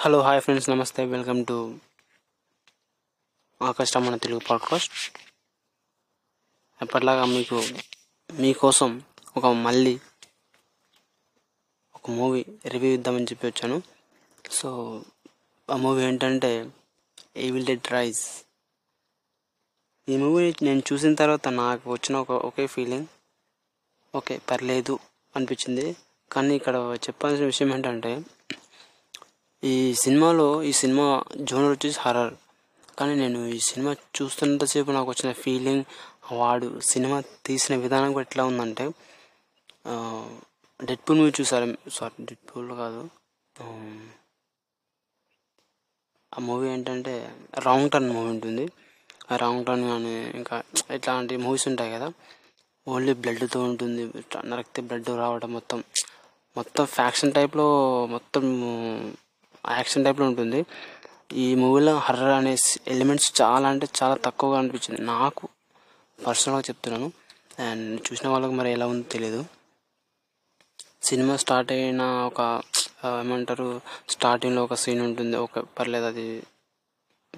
Hello hi friends నమస్తే welcome to Akasha మన Telugu podcast ఎప్పటిలాగా మీకు మీకోసం ఒక మళ్ళీ ఒక మూవీ రివ్యూ ఇద్దామని చెప్పి వచ్చాను. సో ఆ మూవీ ఏంటంటే ఈ విల్ డెడ్ రైస్ ఈ మూవీ నేను చూసిన తర్వాత నాకు వచ్చిన ఒక ఒకే ఫీలింగ్ ఓకే పర్లేదు అనిపించింది. కానీ ఇక్కడ చెప్పాల్సిన విషయం ఏంటంటే ఈ సినిమాలో ఈ సినిమా జోనర్ వచ్చేసి హర్రర్ కానీ నేను ఈ సినిమా చూస్తున్నంతసేపు నాకు వచ్చిన ఫీలింగ్ వాడు సినిమా తీసిన విధానం కూడా ఎట్లా ఉందంటే డెడ్ పూల్ మూవీ చూసారు? సారీ డెడ్ పూల్ కాదు ఆ మూవీ ఏంటంటే రాంగ్ టర్న్ మూవీ ఉంటుంది. ఆ రాంగ్ టర్న్ కానీ ఇంకా ఇట్లాంటి మూవీస్ ఉంటాయి కదా. ఓన్లీ బ్లడ్తో ఉంటుంది. ఇట్లా నరికితే బ్లడ్ రావడం మొత్తం. మొత్తం ఫ్యాక్షన్ టైప్లో మొత్తం యాక్షన్ టైప్లో ఉంటుంది. ఈ మూవీలో హర్రర్ అనే ఎలిమెంట్స్ చాలా అంటే చాలా తక్కువగా అనిపించింది. నాకు పర్సనల్గా చెప్తున్నాను. అండ్ చూసిన వాళ్ళకి మరి ఎలా ఉందో తెలియదు సినిమా స్టార్ట్ అయిన ఒక ఏమంటారు స్టార్టింగ్లో ఒక సీన్ ఉంటుంది. ఒక పర్లేదు అది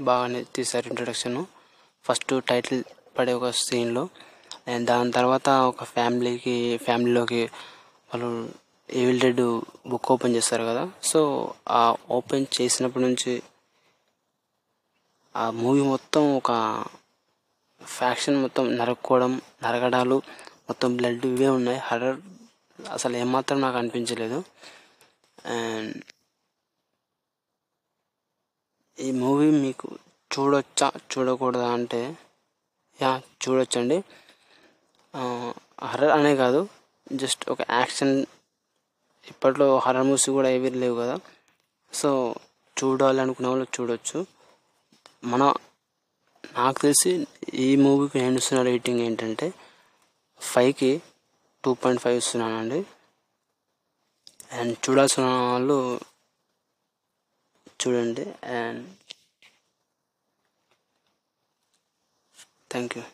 బాగానే తీశారు ఇంట్రొడక్షన్ ఫస్ట్ టైటిల్ పడే ఒక సీన్లో. అండ్ దాని తర్వాత ఒక ఫ్యామిలీకి ఫ్యామిలీలోకి వాళ్ళు ఏవిల్ డెడ్ బుక్ ఓపెన్ చేస్తారు కదా. సో ఆ ఓపెన్ చేసినప్పటి నుంచి ఆ మూవీ మొత్తం ఒక ఫ్యాక్షన్ మొత్తం నరుక్కోవడం నరగడాలు మొత్తం బ్లడ్ ఇవే ఉన్నాయి. హర్రర్ అసలు ఏమాత్రం నాకు అనిపించలేదు. అండ్ ఈ మూవీ మీకు చూడొచ్చా? చూడకూడదా అంటే యా చూడొచ్చండి. హర్రర్ అనే కాదు జస్ట్ ఒక యాక్షన్ ఇప్పట్లో హర్రర్ మూవీస్ కూడా ఏవి లేవు కదా. సో చూడాలి అనుకునే వాళ్ళు చూడొచ్చు. మన నాకు తెలిసి ఈ మూవీకి నేను ఇస్తున్న రేటింగ్ ఏంటంటే ఫైవ్కి టూ పాయింట్ ఫైవ్ ఇస్తున్నానండి. అండ్ చూడాల్సిన వాళ్ళు చూడండి. And thank you